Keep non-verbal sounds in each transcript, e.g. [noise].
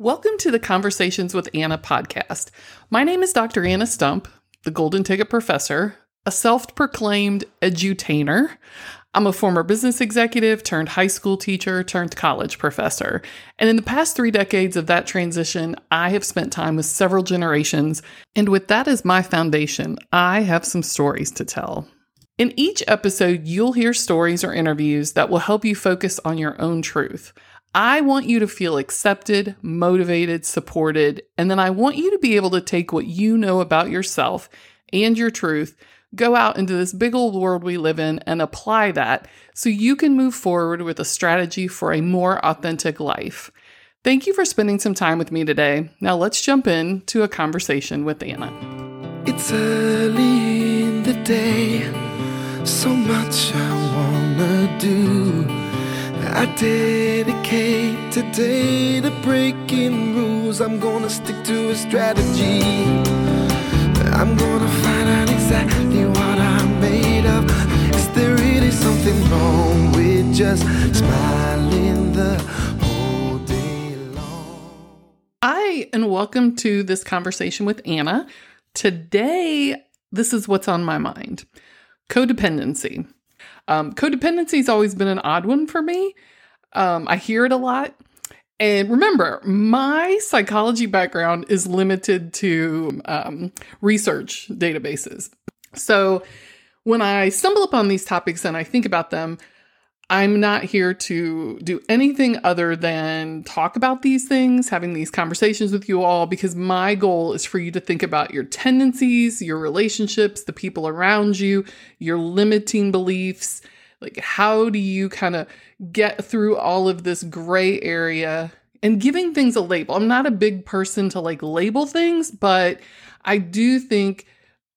Welcome to the Conversations with Anna podcast. My name is Dr. Anna Stump, the Golden Ticket Professor, a self proclaimed edutainer. I'm a former business executive turned high school teacher turned college professor. And in the past three decades of that transition, I have spent time with several generations. And with that as my foundation, I have some stories to tell. In each episode, you'll hear stories or interviews that will help you focus on your own truth. I want you to feel accepted, motivated, supported, and then I want you to be able to take what you know about yourself and your truth, go out into this big old world we live in, and apply that so you can move forward with a strategy for a more authentic life. Thank you for spending some time with me today. Now let's jump into a conversation with Anna. It's early in the day, so much I wanna do. I dedicate today to breaking rules. I'm gonna stick to a strategy. I'm gonna find out exactly what I'm made of. Is there really something wrong with just smiling the whole day long? Hi, and welcome to this conversation with Anna. Today, this is what's on my mind codependency. Um, codependency has always been an odd one for me. Um, I hear it a lot. And remember, my psychology background is limited to um, research databases. So when I stumble upon these topics and I think about them, I'm not here to do anything other than talk about these things, having these conversations with you all, because my goal is for you to think about your tendencies, your relationships, the people around you, your limiting beliefs. Like, how do you kind of get through all of this gray area and giving things a label? I'm not a big person to like label things, but I do think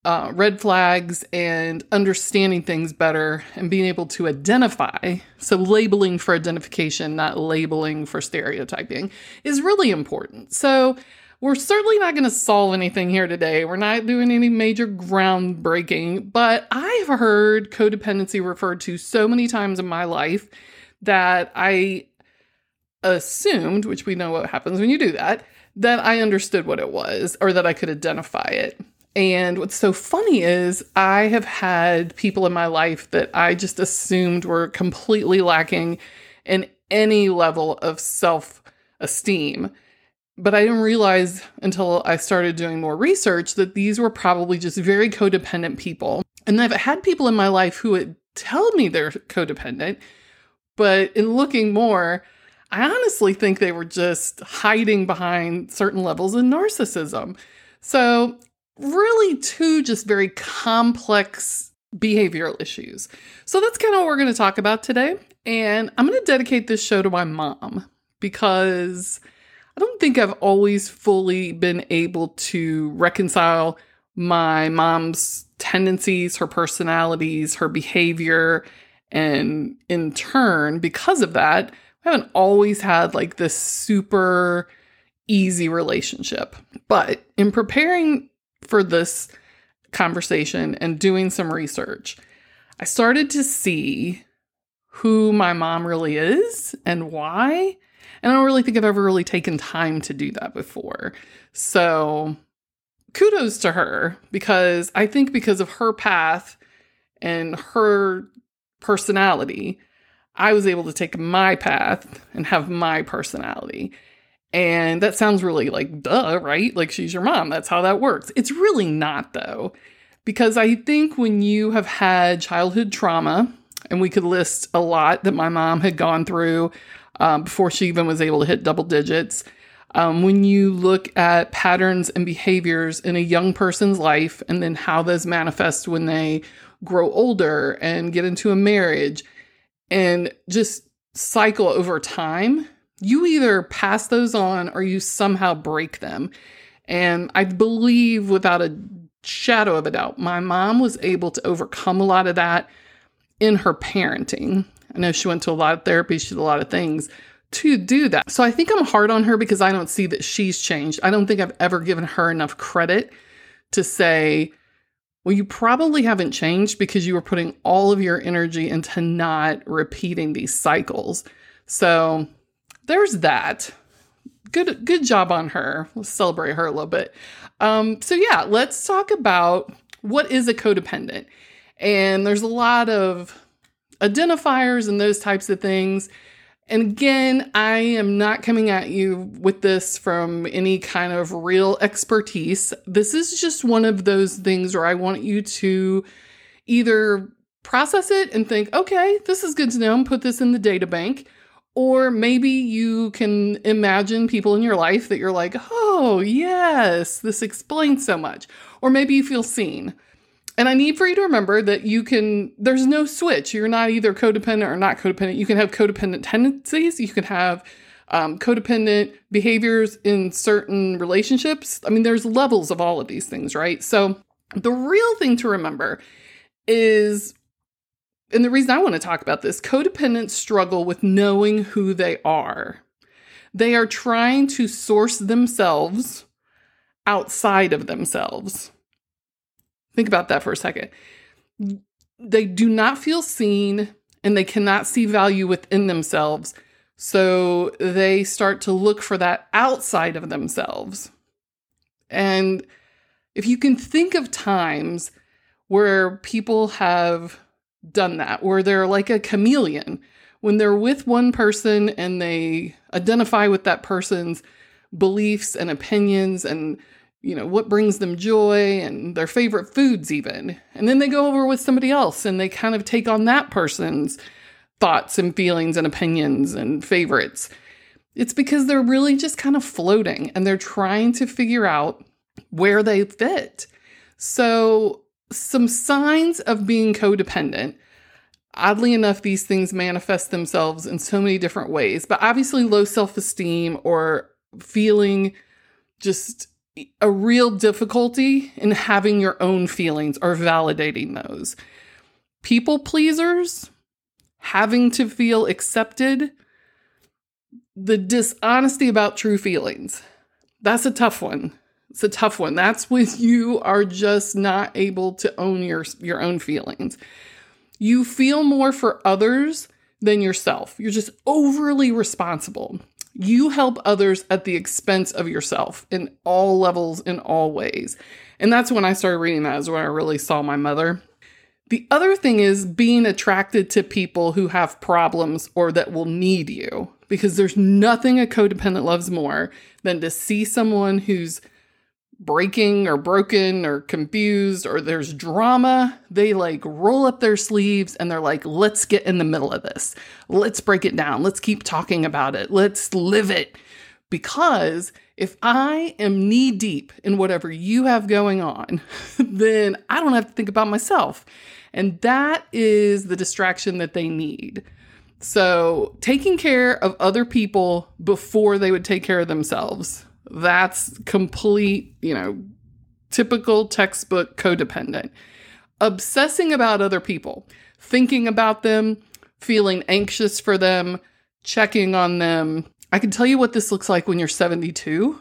uh, red flags and understanding things better and being able to identify. So, labeling for identification, not labeling for stereotyping, is really important. So, we're certainly not going to solve anything here today. We're not doing any major groundbreaking, but I've heard codependency referred to so many times in my life that I assumed, which we know what happens when you do that, that I understood what it was or that I could identify it. And what's so funny is I have had people in my life that I just assumed were completely lacking in any level of self esteem. But I didn't realize until I started doing more research that these were probably just very codependent people. And I've had people in my life who would tell me they're codependent, but in looking more, I honestly think they were just hiding behind certain levels of narcissism. So really two just very complex behavioral issues. So that's kind of what we're going to talk about today. And I'm going to dedicate this show to my mom because I don't think I've always fully been able to reconcile my mom's tendencies, her personalities, her behavior. And in turn, because of that, we haven't always had like this super easy relationship. But in preparing for this conversation and doing some research, I started to see who my mom really is and why. And I don't really think I've ever really taken time to do that before. So kudos to her because I think because of her path and her personality, I was able to take my path and have my personality. And that sounds really like, duh, right? Like she's your mom. That's how that works. It's really not, though, because I think when you have had childhood trauma, and we could list a lot that my mom had gone through um, before she even was able to hit double digits. Um, when you look at patterns and behaviors in a young person's life and then how those manifest when they grow older and get into a marriage and just cycle over time, you either pass those on or you somehow break them. And I believe without a shadow of a doubt, my mom was able to overcome a lot of that in her parenting. I know she went to a lot of therapy, she did a lot of things to do that. So I think I'm hard on her because I don't see that she's changed. I don't think I've ever given her enough credit to say, well, you probably haven't changed because you were putting all of your energy into not repeating these cycles. So there's that. good good job on her. Let's celebrate her a little bit. Um, so yeah, let's talk about what is a codependent. And there's a lot of identifiers and those types of things. And again, I am not coming at you with this from any kind of real expertise. This is just one of those things where I want you to either process it and think, okay, this is good to know and put this in the data bank. Or maybe you can imagine people in your life that you're like, oh, yes, this explains so much. Or maybe you feel seen. And I need for you to remember that you can, there's no switch. You're not either codependent or not codependent. You can have codependent tendencies. You can have um, codependent behaviors in certain relationships. I mean, there's levels of all of these things, right? So the real thing to remember is, and the reason I want to talk about this codependents struggle with knowing who they are. They are trying to source themselves outside of themselves. Think about that for a second. They do not feel seen and they cannot see value within themselves. So they start to look for that outside of themselves. And if you can think of times where people have done that, where they're like a chameleon, when they're with one person and they identify with that person's beliefs and opinions and you know, what brings them joy and their favorite foods, even. And then they go over with somebody else and they kind of take on that person's thoughts and feelings and opinions and favorites. It's because they're really just kind of floating and they're trying to figure out where they fit. So, some signs of being codependent. Oddly enough, these things manifest themselves in so many different ways, but obviously, low self esteem or feeling just a real difficulty in having your own feelings or validating those. People pleasers, having to feel accepted, the dishonesty about true feelings. That's a tough one. It's a tough one. That's when [laughs] you are just not able to own your your own feelings. You feel more for others than yourself. You're just overly responsible. You help others at the expense of yourself in all levels, in all ways. And that's when I started reading that, is when I really saw my mother. The other thing is being attracted to people who have problems or that will need you, because there's nothing a codependent loves more than to see someone who's breaking or broken or confused or there's drama, they like roll up their sleeves and they're like, let's get in the middle of this. Let's break it down. Let's keep talking about it. Let's live it. Because if I am knee deep in whatever you have going on, [laughs] then I don't have to think about myself. And that is the distraction that they need. So, taking care of other people before they would take care of themselves that's complete, you know, typical textbook codependent. Obsessing about other people, thinking about them, feeling anxious for them, checking on them. I can tell you what this looks like when you're 72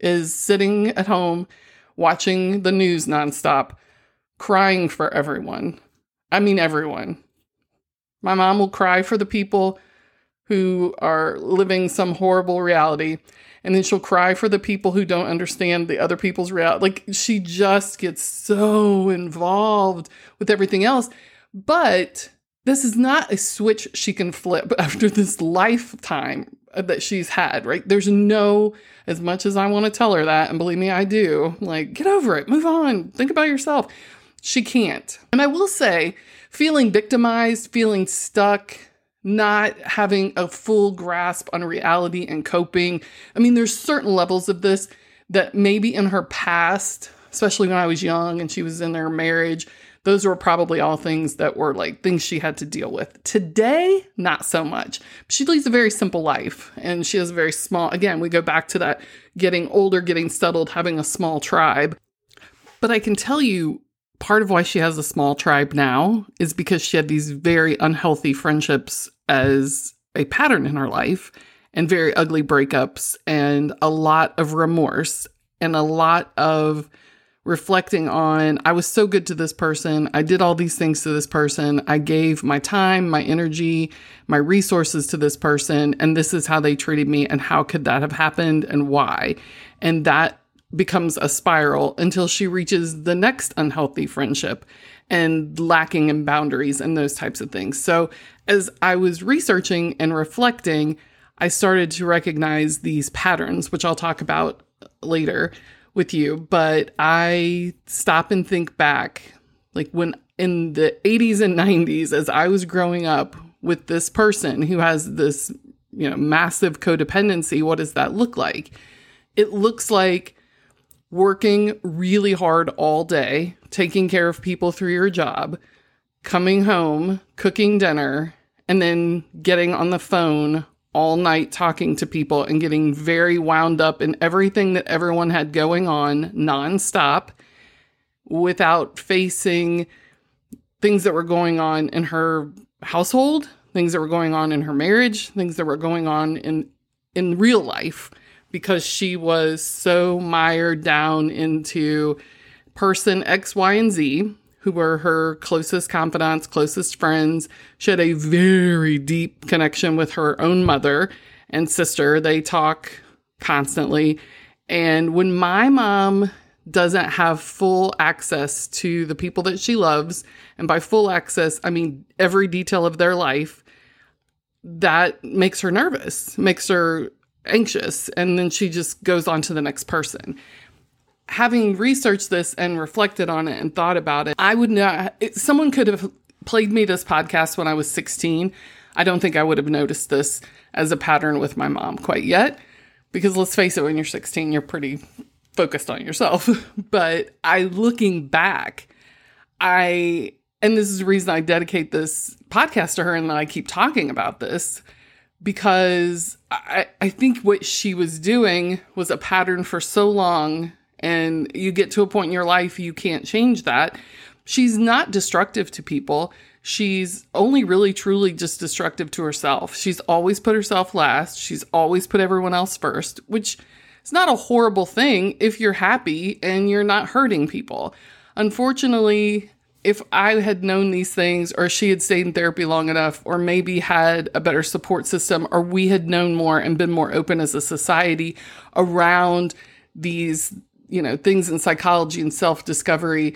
is sitting at home watching the news nonstop, crying for everyone. I mean everyone. My mom will cry for the people who are living some horrible reality and then she'll cry for the people who don't understand the other people's reality. Like she just gets so involved with everything else. But this is not a switch she can flip [laughs] after this lifetime that she's had, right? There's no, as much as I want to tell her that, and believe me, I do, like, get over it, move on, think about yourself. She can't. And I will say, feeling victimized, feeling stuck, not having a full grasp on reality and coping. I mean, there's certain levels of this that maybe in her past, especially when I was young and she was in their marriage, those were probably all things that were like things she had to deal with. Today, not so much. She leads a very simple life and she has a very small, again, we go back to that getting older, getting settled, having a small tribe. But I can tell you, part of why she has a small tribe now is because she had these very unhealthy friendships as a pattern in her life and very ugly breakups and a lot of remorse and a lot of reflecting on I was so good to this person. I did all these things to this person. I gave my time, my energy, my resources to this person, and this is how they treated me. And how could that have happened and why? And that becomes a spiral until she reaches the next unhealthy friendship and lacking in boundaries and those types of things. So, as I was researching and reflecting, I started to recognize these patterns, which I'll talk about later with you, but I stop and think back like when in the 80s and 90s as I was growing up with this person who has this, you know, massive codependency, what does that look like? It looks like working really hard all day, taking care of people through your job, coming home, cooking dinner, and then getting on the phone all night talking to people and getting very wound up in everything that everyone had going on nonstop without facing things that were going on in her household, things that were going on in her marriage, things that were going on in in real life because she was so mired down into person X, Y, and Z who were her closest confidants, closest friends. She had a very deep connection with her own mother and sister. They talk constantly. And when my mom doesn't have full access to the people that she loves, and by full access, I mean every detail of their life, that makes her nervous, makes her anxious. And then she just goes on to the next person having researched this and reflected on it and thought about it, I would not, it, someone could have played me this podcast when I was 16. I don't think I would have noticed this as a pattern with my mom quite yet. Because let's face it, when you're 16, you're pretty focused on yourself. [laughs] but I, looking back, I, and this is the reason I dedicate this podcast to her and I keep talking about this because I, I think what she was doing was a pattern for so long and you get to a point in your life you can't change that. She's not destructive to people. She's only really truly just destructive to herself. She's always put herself last. She's always put everyone else first, which is not a horrible thing if you're happy and you're not hurting people. Unfortunately, if I had known these things, or she had stayed in therapy long enough, or maybe had a better support system, or we had known more and been more open as a society around these you know, things in psychology and self discovery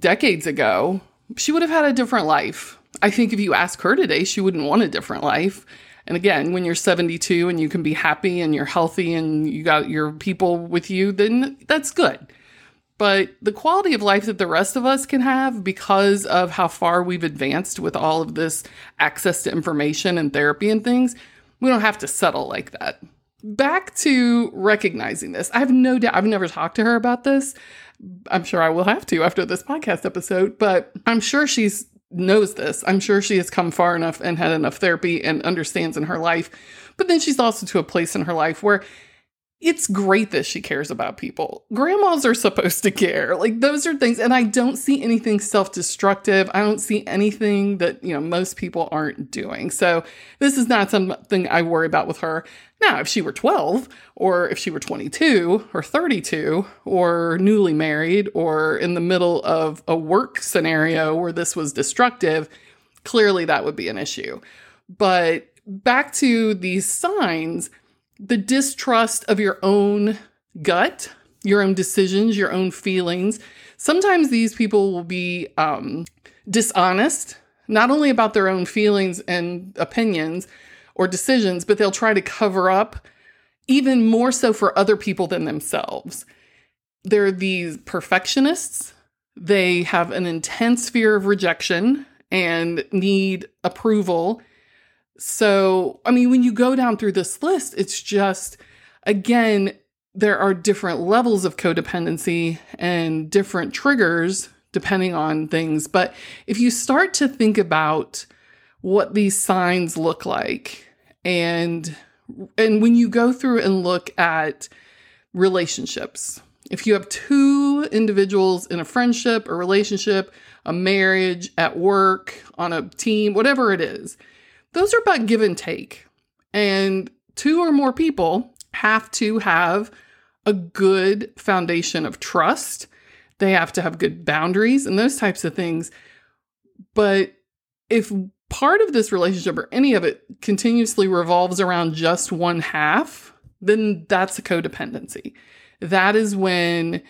decades ago, she would have had a different life. I think if you ask her today, she wouldn't want a different life. And again, when you're 72 and you can be happy and you're healthy and you got your people with you, then that's good. But the quality of life that the rest of us can have because of how far we've advanced with all of this access to information and therapy and things, we don't have to settle like that back to recognizing this. I have no doubt, I've never talked to her about this. I'm sure I will have to after this podcast episode, but I'm sure she's knows this. I'm sure she has come far enough and had enough therapy and understands in her life. But then she's also to a place in her life where it's great that she cares about people. Grandmas are supposed to care. Like those are things and I don't see anything self-destructive. I don't see anything that, you know, most people aren't doing. So this is not something I worry about with her. Now, if she were 12 or if she were 22 or 32 or newly married or in the middle of a work scenario where this was destructive, clearly that would be an issue. But back to these signs, the distrust of your own gut, your own decisions, your own feelings. Sometimes these people will be um, dishonest, not only about their own feelings and opinions or decisions, but they'll try to cover up even more so for other people than themselves. They're these perfectionists. They have an intense fear of rejection and need approval so, I mean, when you go down through this list, it's just, again, there are different levels of codependency and different triggers depending on things. But if you start to think about what these signs look like and and when you go through and look at relationships if you have two individuals in a friendship a relationship a marriage at work on a team whatever it is those are about give and take. And two or more people have to have a good foundation of trust They have to have good boundaries and those types of things. But if part of this relationship or any of it continuously revolves around just one half, then that's a codependency. That is when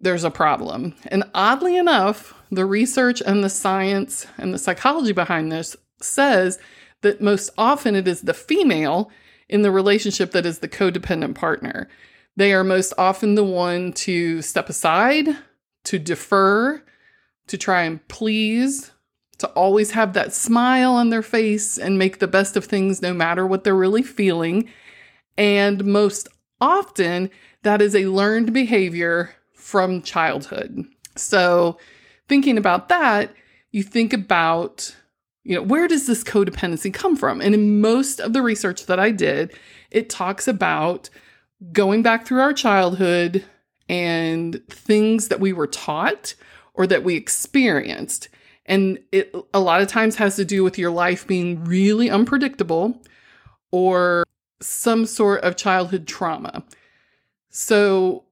there's a problem. And oddly enough, the research and the science and the psychology behind this says that most often it is the female in the relationship that is the codependent partner. They are most often the one to step aside, to defer, to try and please, to always have that smile on their face and make the best of things no matter what they're really feeling. And most often, that is a learned behavior from childhood. So, thinking about that, you think about, you know, where does this codependency come from? And in most of the research that I did, it talks about going back through our childhood and things that we were taught or that we experienced. And it a lot of times has to do with your life being really unpredictable or some sort of childhood trauma. So,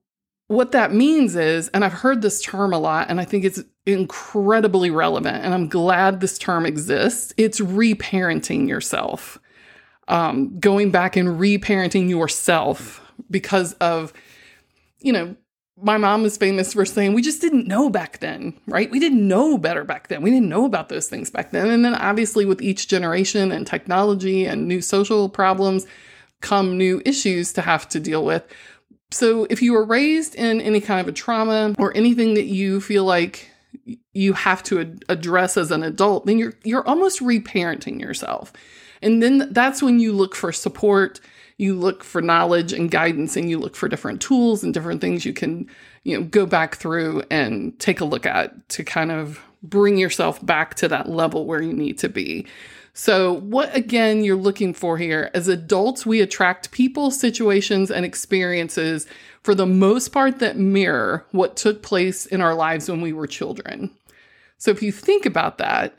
what that means is, and I've heard this term a lot, and I think it's incredibly relevant, and I'm glad this term exists. It's reparenting yourself, um, going back and reparenting yourself because of, you know, my mom is famous for saying we just didn't know back then, right? We didn't know better back then. We didn't know about those things back then. And then obviously with each generation and technology and new social problems come new issues to have to deal with. So if you were raised in any kind of a trauma or anything that you feel like you have to ad- address as an adult, then you're you're almost reparenting yourself. And then that's when you look for support you look for knowledge and guidance and you look for different tools and different things you can you know go back through and take a look at to kind of bring yourself back to that level where you need to be so what again you're looking for here as adults we attract people situations and experiences for the most part that mirror what took place in our lives when we were children so if you think about that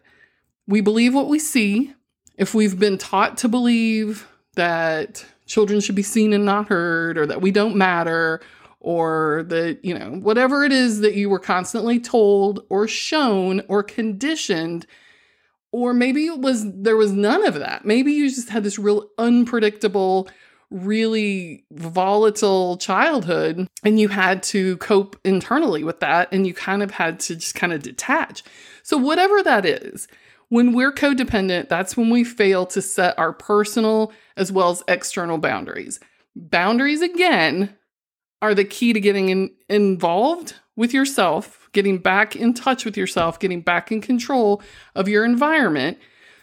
we believe what we see if we've been taught to believe that children should be seen and not heard, or that we don't matter, or that, you know, whatever it is that you were constantly told or shown or conditioned. Or maybe it was there was none of that. Maybe you just had this real unpredictable, really volatile childhood and you had to cope internally with that and you kind of had to just kind of detach. So, whatever that is, when we're codependent, that's when we fail to set our personal as well as external boundaries. Boundaries, again, are the key to getting in, involved with yourself, getting back in touch with yourself, getting back in control of your environment.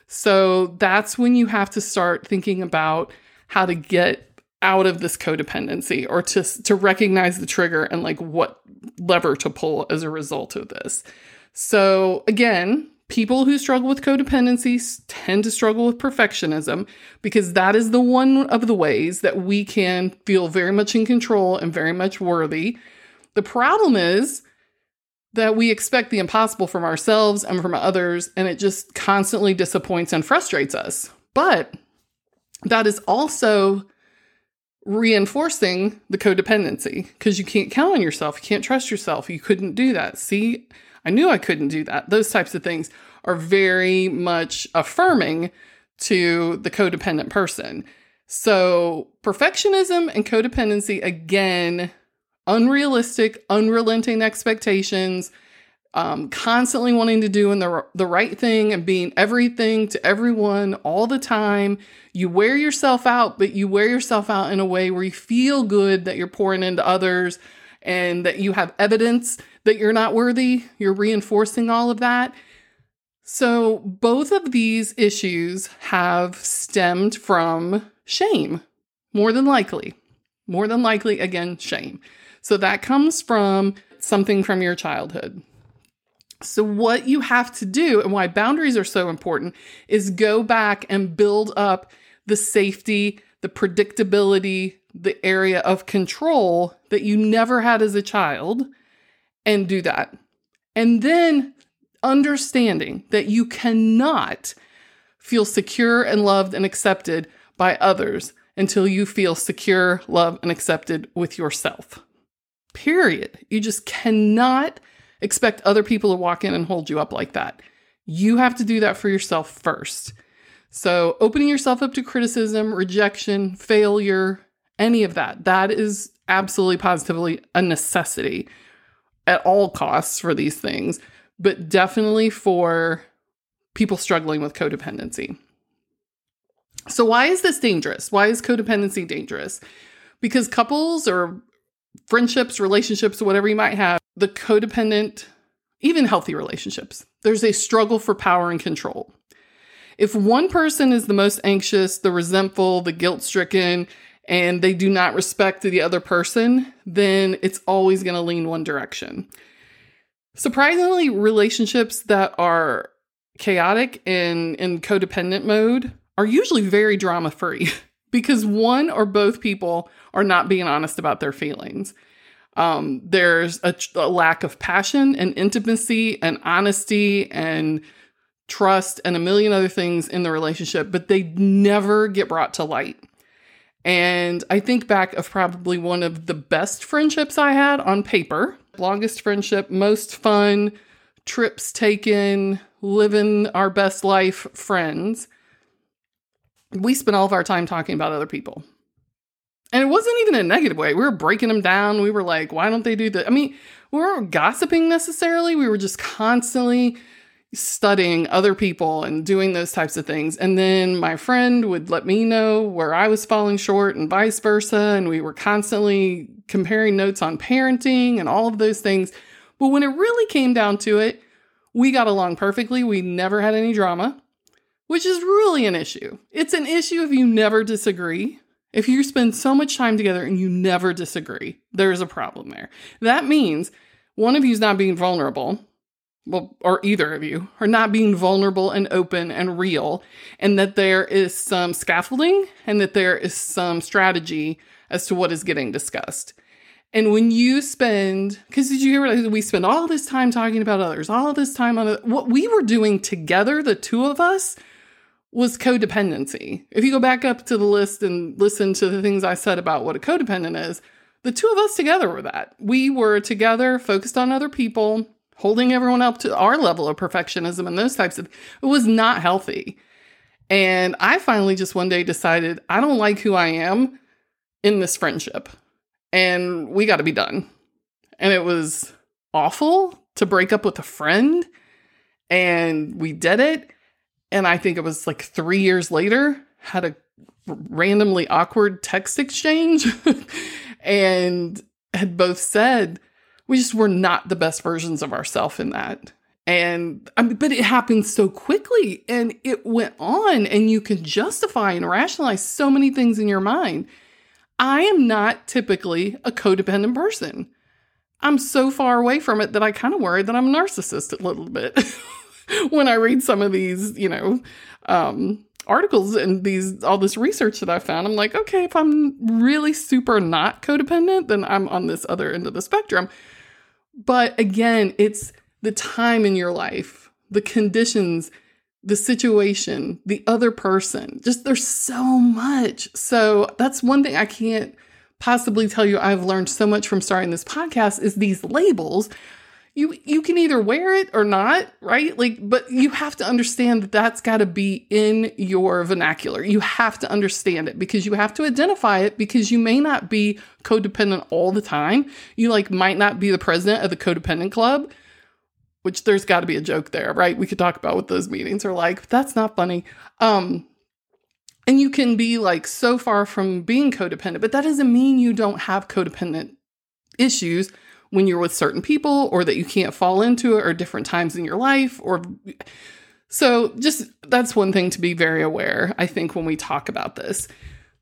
So that's when you have to start thinking about how to get out of this codependency or to, to recognize the trigger and like what lever to pull as a result of this. So, again, people who struggle with codependency tend to struggle with perfectionism because that is the one of the ways that we can feel very much in control and very much worthy. The problem is that we expect the impossible from ourselves and from others, and it just constantly disappoints and frustrates us. But that is also reinforcing the codependency because you can't count on yourself. You can't trust yourself. You couldn't do that. See, I knew I couldn't do that. Those types of things are very much affirming to the codependent person. So, perfectionism and codependency, again, unrealistic, unrelenting expectations, um, constantly wanting to do the, the right thing and being everything to everyone all the time. You wear yourself out, but you wear yourself out in a way where you feel good that you're pouring into others and that you have evidence that you're not worthy. You're reinforcing all of that. So, both of these issues have stemmed from shame, more than likely. More than likely, again, shame. So, that comes from something from your childhood. So, what you have to do and why boundaries are so important is go back and build up the safety, the predictability, the area of control that you never had as a child and do that. And then understanding that you cannot feel secure and loved and accepted by others until you feel secure, loved, and accepted with yourself. Period. You just cannot expect other people to walk in and hold you up like that. You have to do that for yourself first. So, opening yourself up to criticism, rejection, failure, any of that, that is absolutely positively a necessity at all costs for these things, but definitely for people struggling with codependency. So, why is this dangerous? Why is codependency dangerous? Because couples or friendships, relationships, whatever you might have, the codependent, even healthy relationships, there's a struggle for power and control. If one person is the most anxious, the resentful, the guilt stricken, and they do not respect the other person, then it's always going to lean one direction. Surprisingly, relationships that are chaotic and in codependent mode are usually very drama free [laughs] because one or both people are not being honest about their feelings. Um, there's a, a lack of passion and intimacy and honesty and trust and a million other things in the relationship, but they never get brought to light. And I think back of probably one of the best friendships I had on paper, longest friendship, most fun, trips taken, living our best life friends. We spent all of our time talking about other people. And it wasn't even a negative way. We were breaking them down. We were like, why don't they do that? I mean, we weren't gossiping necessarily. We were just constantly studying other people and doing those types of things. And then my friend would let me know where I was falling short and vice versa. And we were constantly comparing notes on parenting and all of those things. But when it really came down to it, we got along perfectly. We never had any drama, which is really an issue. It's an issue if you never disagree. If you spend so much time together and you never disagree, there's a problem there. That means one of you is not being vulnerable well, or either of you, are not being vulnerable and open and real, and that there is some scaffolding and that there is some strategy as to what is getting discussed. And when you spend, because did you hear we spend all this time talking about others, all this time on what we were doing together, the two of us, was codependency. If you go back up to the list and listen to the things I said about what a codependent is, the two of us together were that. We were together, focused on other people, holding everyone up to our level of perfectionism and those types of it was not healthy. And I finally just one day decided I don't like who I am in this friendship. And we got to be done. And it was awful to break up with a friend and we did it and I think it was like 3 years later had a randomly awkward text exchange [laughs] and had both said we just were not the best versions of ourselves in that. And I mean, but it happened so quickly and it went on, and you can justify and rationalize so many things in your mind. I am not typically a codependent person. I'm so far away from it that I kind of worry that I'm a narcissist a little bit [laughs] [laughs] when I read some of these, you know, um, articles and these all this research that I found. I'm like, okay, if I'm really super not codependent, then I'm on this other end of the spectrum. But again, it's the time in your life, the conditions, the situation, the other person. Just there's so much. So that's one thing I can't possibly tell you I've learned so much from starting this podcast is these labels you you can either wear it or not, right? Like but you have to understand that that's got to be in your vernacular. You have to understand it because you have to identify it because you may not be codependent all the time. You like might not be the president of the codependent club, which there's got to be a joke there, right? We could talk about what those meetings are like. that's not funny. Um and you can be like so far from being codependent, but that doesn't mean you don't have codependent issues when you're with certain people or that you can't fall into it or different times in your life or so just that's one thing to be very aware I think when we talk about this.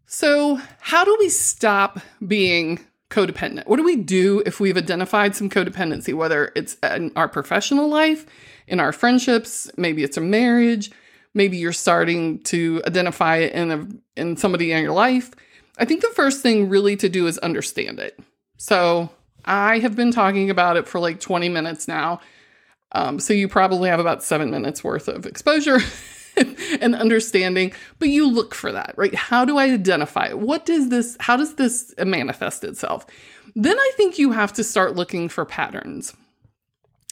So, how do we stop being codependent? What do we do if we've identified some codependency whether it's in our professional life, in our friendships, maybe it's a marriage, maybe you're starting to identify it in a in somebody in your life? I think the first thing really to do is understand it. So, I have been talking about it for like 20 minutes now. Um, so you probably have about seven minutes worth of exposure [laughs] and understanding, but you look for that, right? How do I identify it? What does this, how does this manifest itself? Then I think you have to start looking for patterns.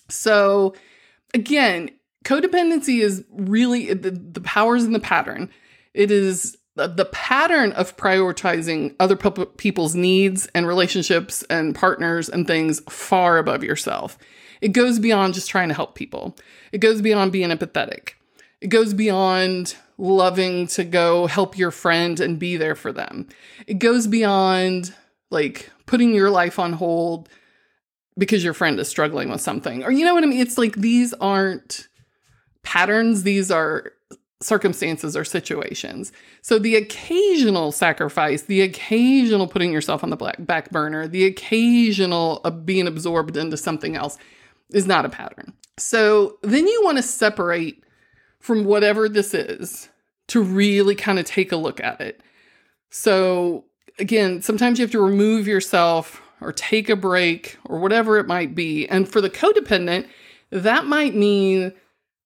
So, again, codependency is really the, the powers in the pattern. It is the, pattern of prioritizing other pe- people's needs and relationships and partners and things far above yourself. It goes beyond just trying to help people, it goes beyond being empathetic, it goes beyond loving to go help your friend and be there for them. It goes beyond like putting your life on hold because your friend is struggling with something. Or you know what I mean? It's like these aren't patterns, these are circumstances or situations. So the occasional sacrifice, the occasional putting yourself on the black back burner, the occasional uh, being absorbed into something else is not a pattern. So then you want to separate from whatever this is to really kind of take a look at it. So again, sometimes you have to remove yourself or take a break or whatever it might be. And for the codependent, that might mean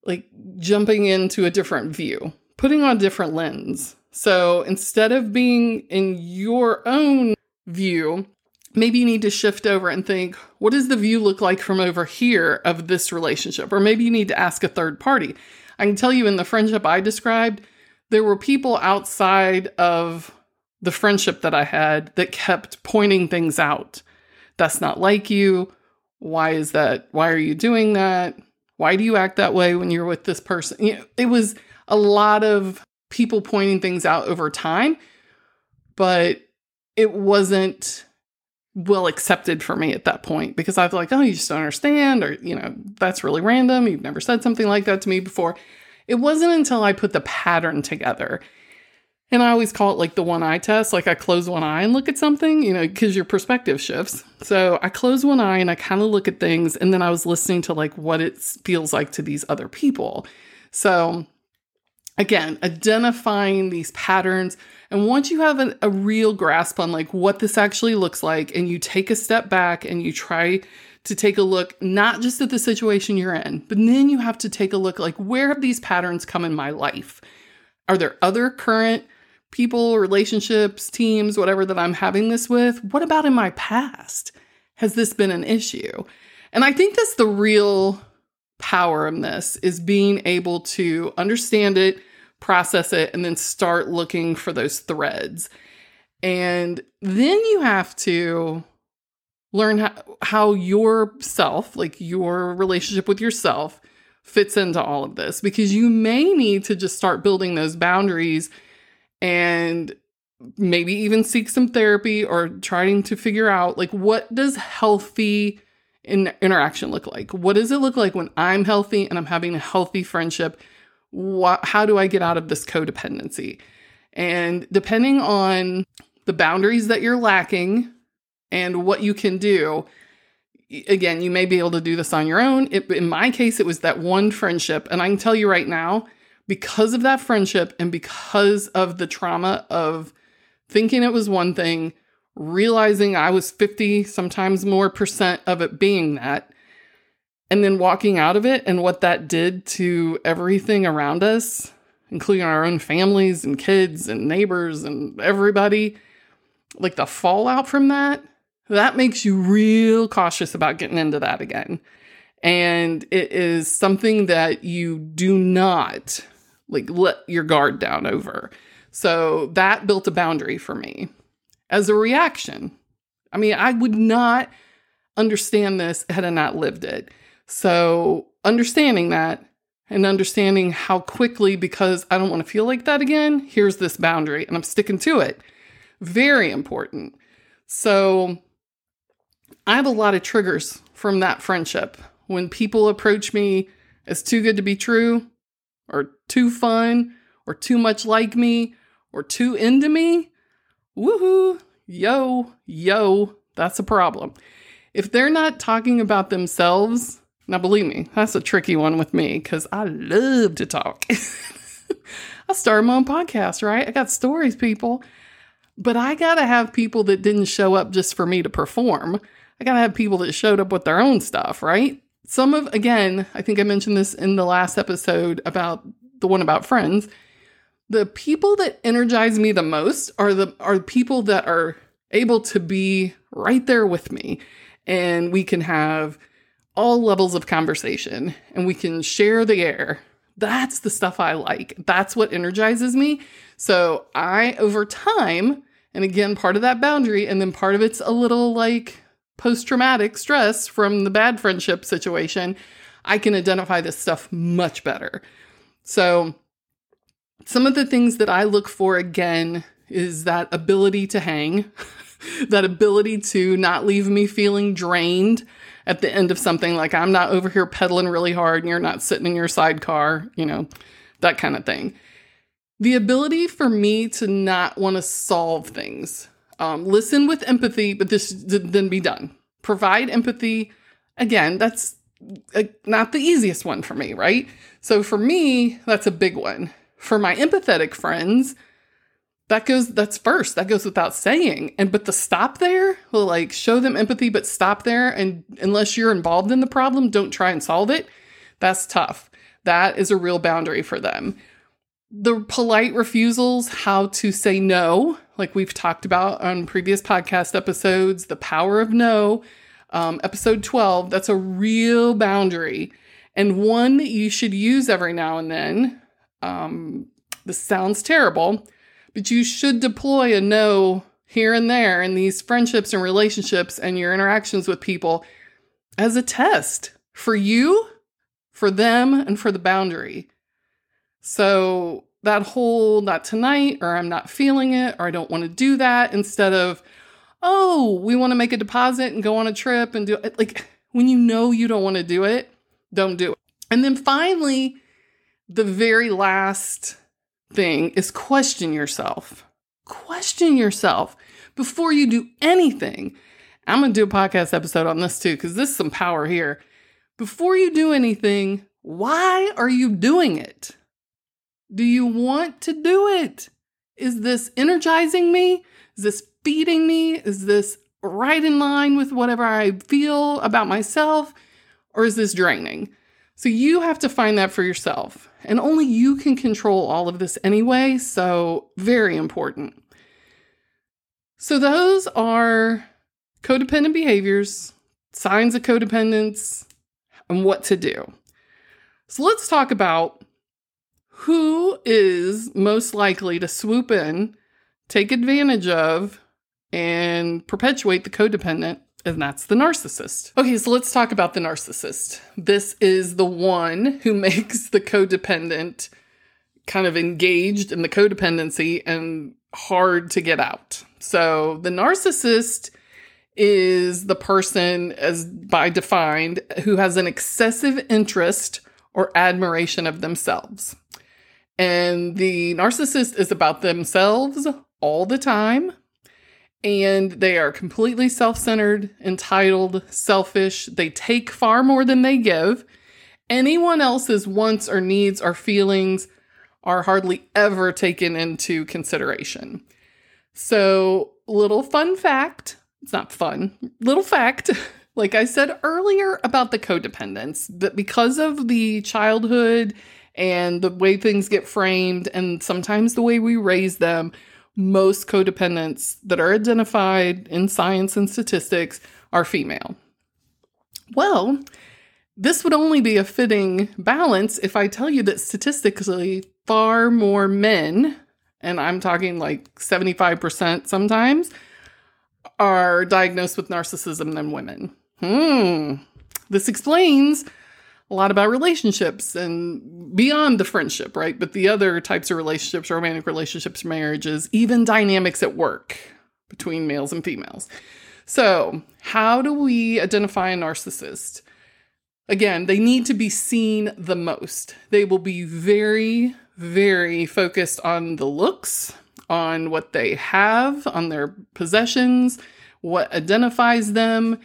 like jumping into a different view, putting on a different lens. So instead of being in your own view, maybe you need to shift over and think, what does the view look like from over here of this relationship? Or maybe you need to ask a third party. I can tell you in the friendship I described, there were people outside of the friendship that I had that kept pointing things out. That's not like you. Why is that? Why are you doing that? Why do you act that way when you're with this person? You know, it was a lot of people pointing things out over time, but it wasn't well accepted for me at that point because I was like, oh, you just don't understand, or, you know, that's really random. You've never said something like that to me before. It wasn't until I put the pattern together. And I always call it like the one eye test. Like I close one eye and look at something, you know, because your perspective shifts. So I close one eye and I kind of look at things. And then I was listening to like what it feels like to these other people. So again, identifying these patterns. And once you have a, real grasp on like what this actually looks like, and you take a step back and you try to take a look not just at the situation you're in, but then you have to take a look like where have these patterns come in my life? Are there other current people, relationships, teams, whatever that I'm having this with? What about in my past? Has this been an issue? And I think that's the real power in this is being able to understand it, process it, and then start looking for those threads. And then you have to learn how, how yourself, like your relationship with yourself, fits into all of this because you may need to just start building those boundaries and maybe even seek some therapy or trying to figure out like what does healthy in interaction look like? What does it look like when I'm healthy and I'm having a healthy friendship? What, how do I get out of this codependency? And depending on the boundaries that you're lacking and what you can do, again, you may be able to do this on your own. It, in my case, it was that one friendship. And I can tell you right now, because of that friendship and because of the trauma of thinking it was one thing, realizing I was 50, sometimes more percent of it being that, and then walking out of it and what that did to everything around us, including our own families and kids and neighbors and everybody, like the fallout from that, that makes you real cautious about getting into that again. And it is something that you do not like let your guard down over. So that built a boundary for me as a reaction. I mean, I would not understand this had I not lived it. So understanding that and understanding how quickly, because I don't want to feel like that again, here's this boundary and I'm sticking to it. Very important. So I have a lot of triggers from that friendship. When people approach me as too good to be true, or too fun, or too much like me, or too into me, woohoo, yo, yo, that's a problem. If they're not talking about themselves, now believe me, that's a tricky one with me because I love to talk. [laughs] I started my own podcast, right? I got stories, people. But I got to have people that didn't show up just for me to perform. I got to have people that showed up with their own stuff, right? Some of, again, I think I mentioned this in the last episode about the one about friends the people that energize me the most are the are people that are able to be right there with me and we can have all levels of conversation and we can share the air. That's the stuff I like. That's what energizes me. So I, over time, and again, part of that boundary, and then part of it's a little like post traumatic stress from the bad friendship situation, I can identify this stuff much better. So, some of the things that I look for again is that ability to hang, [laughs] that ability to not leave me feeling drained at the end of something like I'm not over here pedaling really hard and you're not sitting in your sidecar, you know, that kind of thing. The ability for me to not want to solve things. Um, listen with empathy, but this then be done. Provide empathy. Again, that's uh, not the easiest one for me, right? So for me, that's a big one. For my empathetic friends, that goes that's first that goes without saying and but the stop there will like show them empathy but stop there and unless you're involved in the problem don't try and solve it that's tough that is a real boundary for them the polite refusals how to say no like we've talked about on previous podcast episodes the power of no um, episode 12 that's a real boundary and one that you should use every now and then um, this sounds terrible but you should deploy a no here and there in these friendships and relationships and your interactions with people as a test for you, for them, and for the boundary. So that whole not tonight, or I'm not feeling it, or I don't want to do that, instead of, oh, we want to make a deposit and go on a trip and do it. Like when you know you don't want to do it, don't do it. And then finally, the very last thing is question yourself. Question yourself before you do anything. I'm going to do a podcast episode on this too, because this is some power here. Before you do anything, why are you doing it? Do you want to do it? Is this energizing me? Is this feeding me? Is this right in line with whatever I feel about myself? Or is this draining? So you have to find that for yourself. And only you can control all of this anyway. So, very important. So, those are codependent behaviors, signs of codependence, and what to do. So, let's talk about who is most likely to swoop in, take advantage of, and perpetuate the codependent and that's the narcissist. Okay, so let's talk about the narcissist. This is the one who [laughs] makes the codependent kind of engaged in the codependency and hard to get out. So the narcissist is the person, as by defined, who has an excessive interest or admiration of themselves. And the narcissist is about themselves all the time and they are completely self centered, entitled, selfish. They take far more than they give. Anyone else's wants or needs or feelings are hardly ever taken into consideration. So, little fun fact it's not fun, little fact. [laughs] Like I said earlier about the codependence, that because of the childhood and the way things get framed, and sometimes the way we raise them, most codependents that are identified in science and statistics are female. Well, this would only be a fitting balance if I tell you that statistically, far more men, and I'm talking like 75% sometimes, are diagnosed with narcissism than women. Hmm. This explains a lot about relationships and beyond the friendship, right? But the other types of relationships, romantic relationships, marriages, even dynamics at work between males and females. So, how do we identify a narcissist? Again, they need to be seen the most. They will be very, very focused on the looks, on what they have, on their possessions, what identifies them,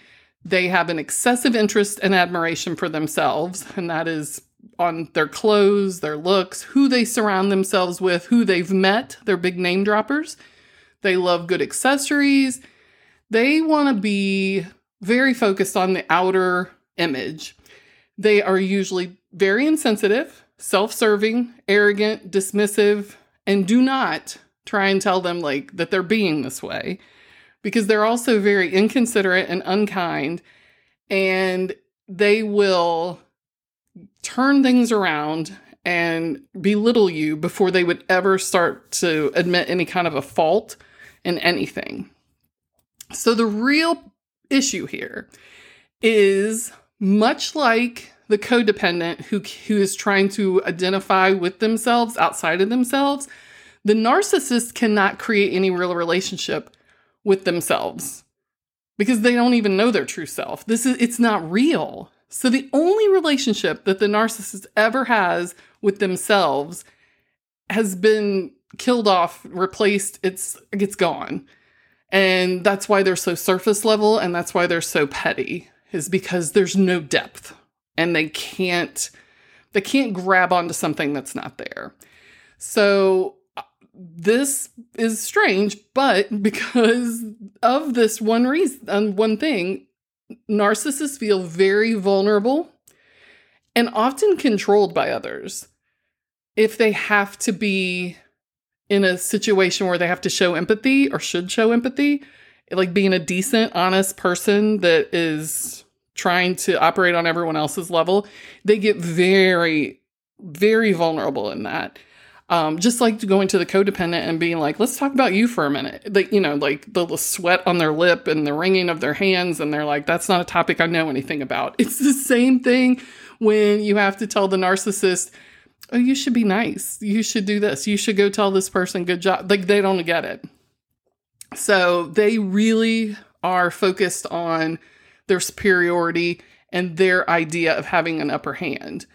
they have an excessive interest and admiration for themselves, and that is on their clothes, their looks, who they surround themselves with, who they've met. They're big name droppers. They love good accessories. They want to be very focused on the outer image. They are usually very insensitive, self serving, arrogant, dismissive, and do not try and tell them like that they're being this way because they're also very inconsiderate and unkind. And they will turn things around and belittle you before they would ever start to admit any kind of a fault in anything. So the real issue here is much like the codependent who who is trying to identify with themselves outside of themselves, the narcissist cannot create any real relationship with themselves because they don't even know their true self. This is it's not real. So the only relationship that the narcissist ever has with themselves has been killed off, replaced, it's it's gone. And that's why they're so surface level and that's why they're so petty is because there's no depth and they can't they can't grab onto something that's not there. So this is strange, but [laughs] because of this one reason, um, one thing, narcissists feel very vulnerable and often controlled by others. If they have to be in a situation where they have to show empathy or should show empathy, like being a decent, honest person that is trying to operate on everyone else's level, they get very, very vulnerable in that. Um, just like going to the codependent and being like, let's talk about you for a minute. Like, you know, like the, the sweat on their lip and the wringing of their hands. And they're like, that's not a topic I know anything about. It's the same thing when you have to tell the narcissist, oh, you should be nice. You should do this. You should go tell this person good job. Like, they don't get it. So they really are focused on their superiority and their idea of having an upper hand.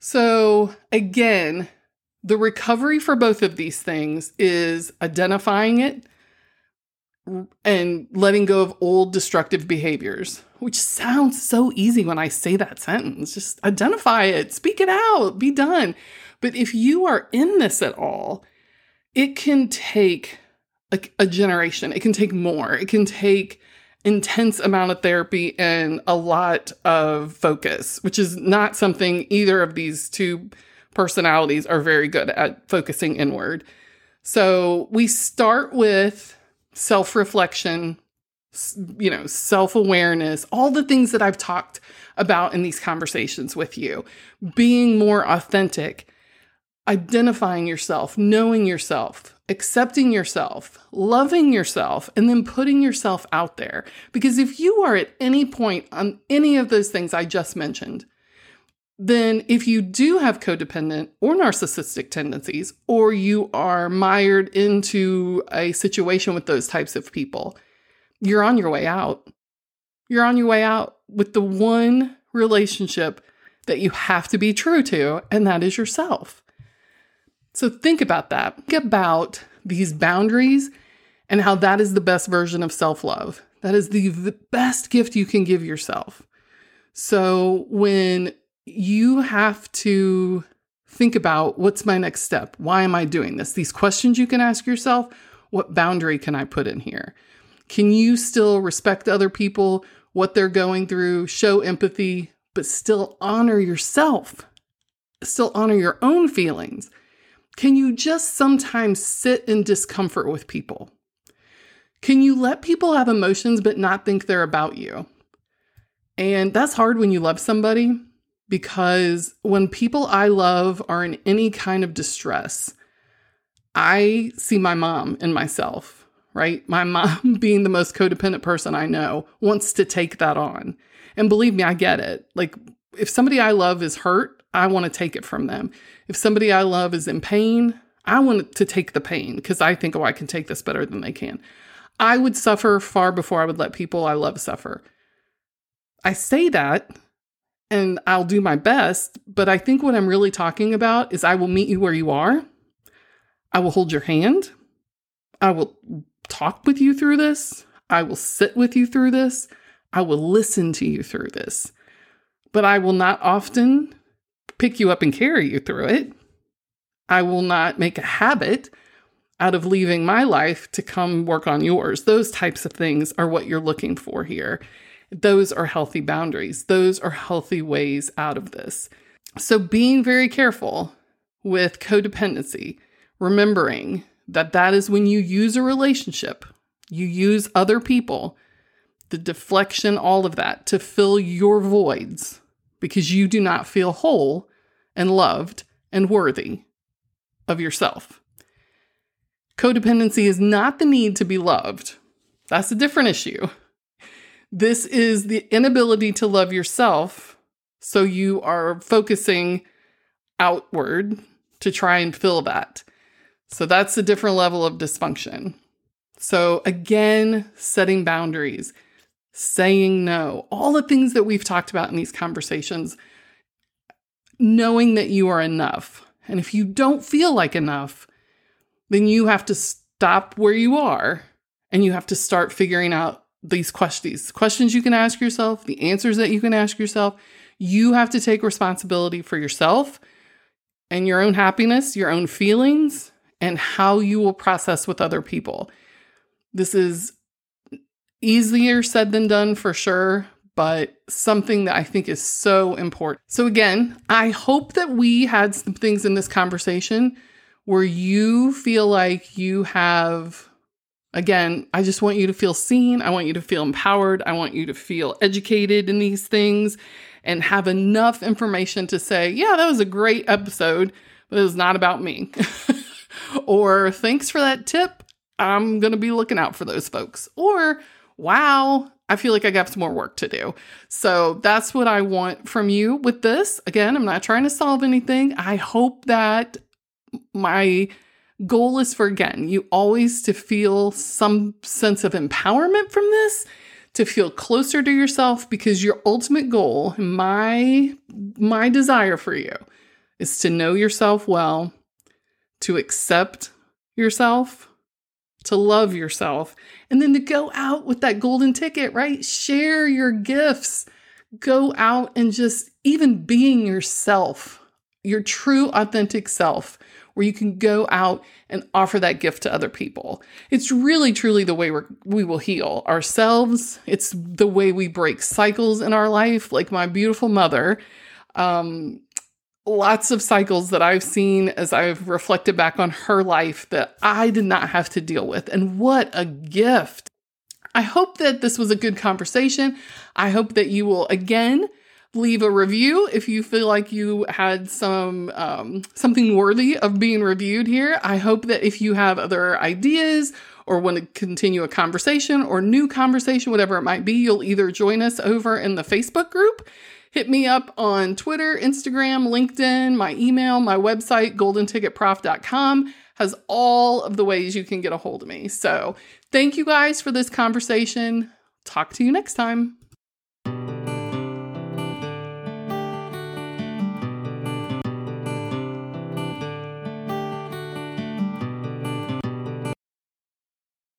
So, again, the recovery for both of these things is identifying it and letting go of old destructive behaviors, which sounds so easy when I say that sentence. Just identify it, speak it out, be done. But if you are in this at all, it can take a, a generation, it can take more, it can take intense amount of therapy and a lot of focus, which is not something either of these two personalities are very good at focusing inward. So we start with self reflection, you know, self awareness, all the things that I've talked about in these conversations with you, being more authentic, identifying yourself, knowing yourself, accepting yourself, loving yourself, and then putting yourself out there. Because if you are at any point on any of those things I just mentioned, then if you do have codependent or narcissistic tendencies, or you are mired into a situation with those types of people, you're on your way out. You're on your way out with the one relationship that you have to be true to, and that is yourself. So think about that. Think about these boundaries and how that is the best version of self love. That is the, the best gift you can give yourself. So when you have to think about what's my next step? Why am I doing this? These questions you can ask yourself what boundary can I put in here? Can you still respect other people, what they're going through, show empathy, but still honor yourself? Still honor your own feelings can you just sometimes sit in discomfort with people? Can you let people have emotions but not think they're about you? And that's hard when you love somebody because when people I love are in any kind of distress, I see my mom in myself, right? My [laughs] mom, being the most codependent person I know, wants to take that on. And believe me, I get it. Like, if somebody I love is hurt, I want to take it from them. If somebody I love is in pain, I want to take the pain because I think, oh, I can take this better than they can. I would suffer far before I would let people I love suffer. I say that and I'll do my best, but I think what I'm really talking about is I will meet you where you are. I will hold your hand. I will talk with you through this. I will sit with you through this. I will listen to you through this. But I will not often pick you up and carry you through it. I will not make a habit out of leaving my life to come work on yours. Those types of things are what you're looking for here. Those are healthy boundaries. Those are healthy ways out of this. So, being very careful with codependency, remembering that that is when you use a relationship, you use other people the deflection, all of that to fill your voids because you do not feel whole and loved and worthy of yourself. Codependency is not the need to be loved. That's a different issue. This is the inability to love yourself. So you are focusing outward to try and fill that. So that's a different level of dysfunction. So again, setting boundaries, saying no, all the things that we've talked about in these conversations, knowing that you are enough. And if you don't feel like enough, then you have to stop where you are and you have to start figuring out these questions, questions you can ask yourself, the answers that you can ask yourself. You have to take responsibility for yourself and your own happiness, your own feelings, and how you will process with other people. This is easier said than done for sure, but something that I think is so important. So, again, I hope that we had some things in this conversation where you feel like you have, again, I just want you to feel seen. I want you to feel empowered. I want you to feel educated in these things and have enough information to say, yeah, that was a great episode, but it was not about me. [laughs] or thanks for that tip. I'm going to be looking out for those folks. Or, wow, I feel like I got some more work to do. So that's what I want from you with this. Again, I'm not trying to solve anything. I hope that my goal is for, again, you always to feel some sense of empowerment from this to feel closer to yourself because your ultimate goal my my desire for you is to know yourself well to accept yourself to love yourself and then to go out with that golden ticket right? Share your gifts. Go out and just even being yourself your true authentic self where you can go out and offer that gift to other people. It's really, truly the way we we will heal ourselves. It's the way we break cycles in our life, like my beautiful mother. Um, lots of cycles that I've seen as I've reflected back on her life that I did not have to deal with. And what a gift. I hope that this was a good conversation. I hope that you will again leave a review if you feel like you had some um, something worthy of being reviewed here. I hope that if you have other ideas or want to continue a conversation or new conversation, whatever it might be, you'll either join us over in the Facebook group. Hit me up on Twitter, Instagram, LinkedIn, my email, my website, goldenticketprof.com has all of the ways you can get a hold of me. So, thank you guys for this conversation. Talk to you next time.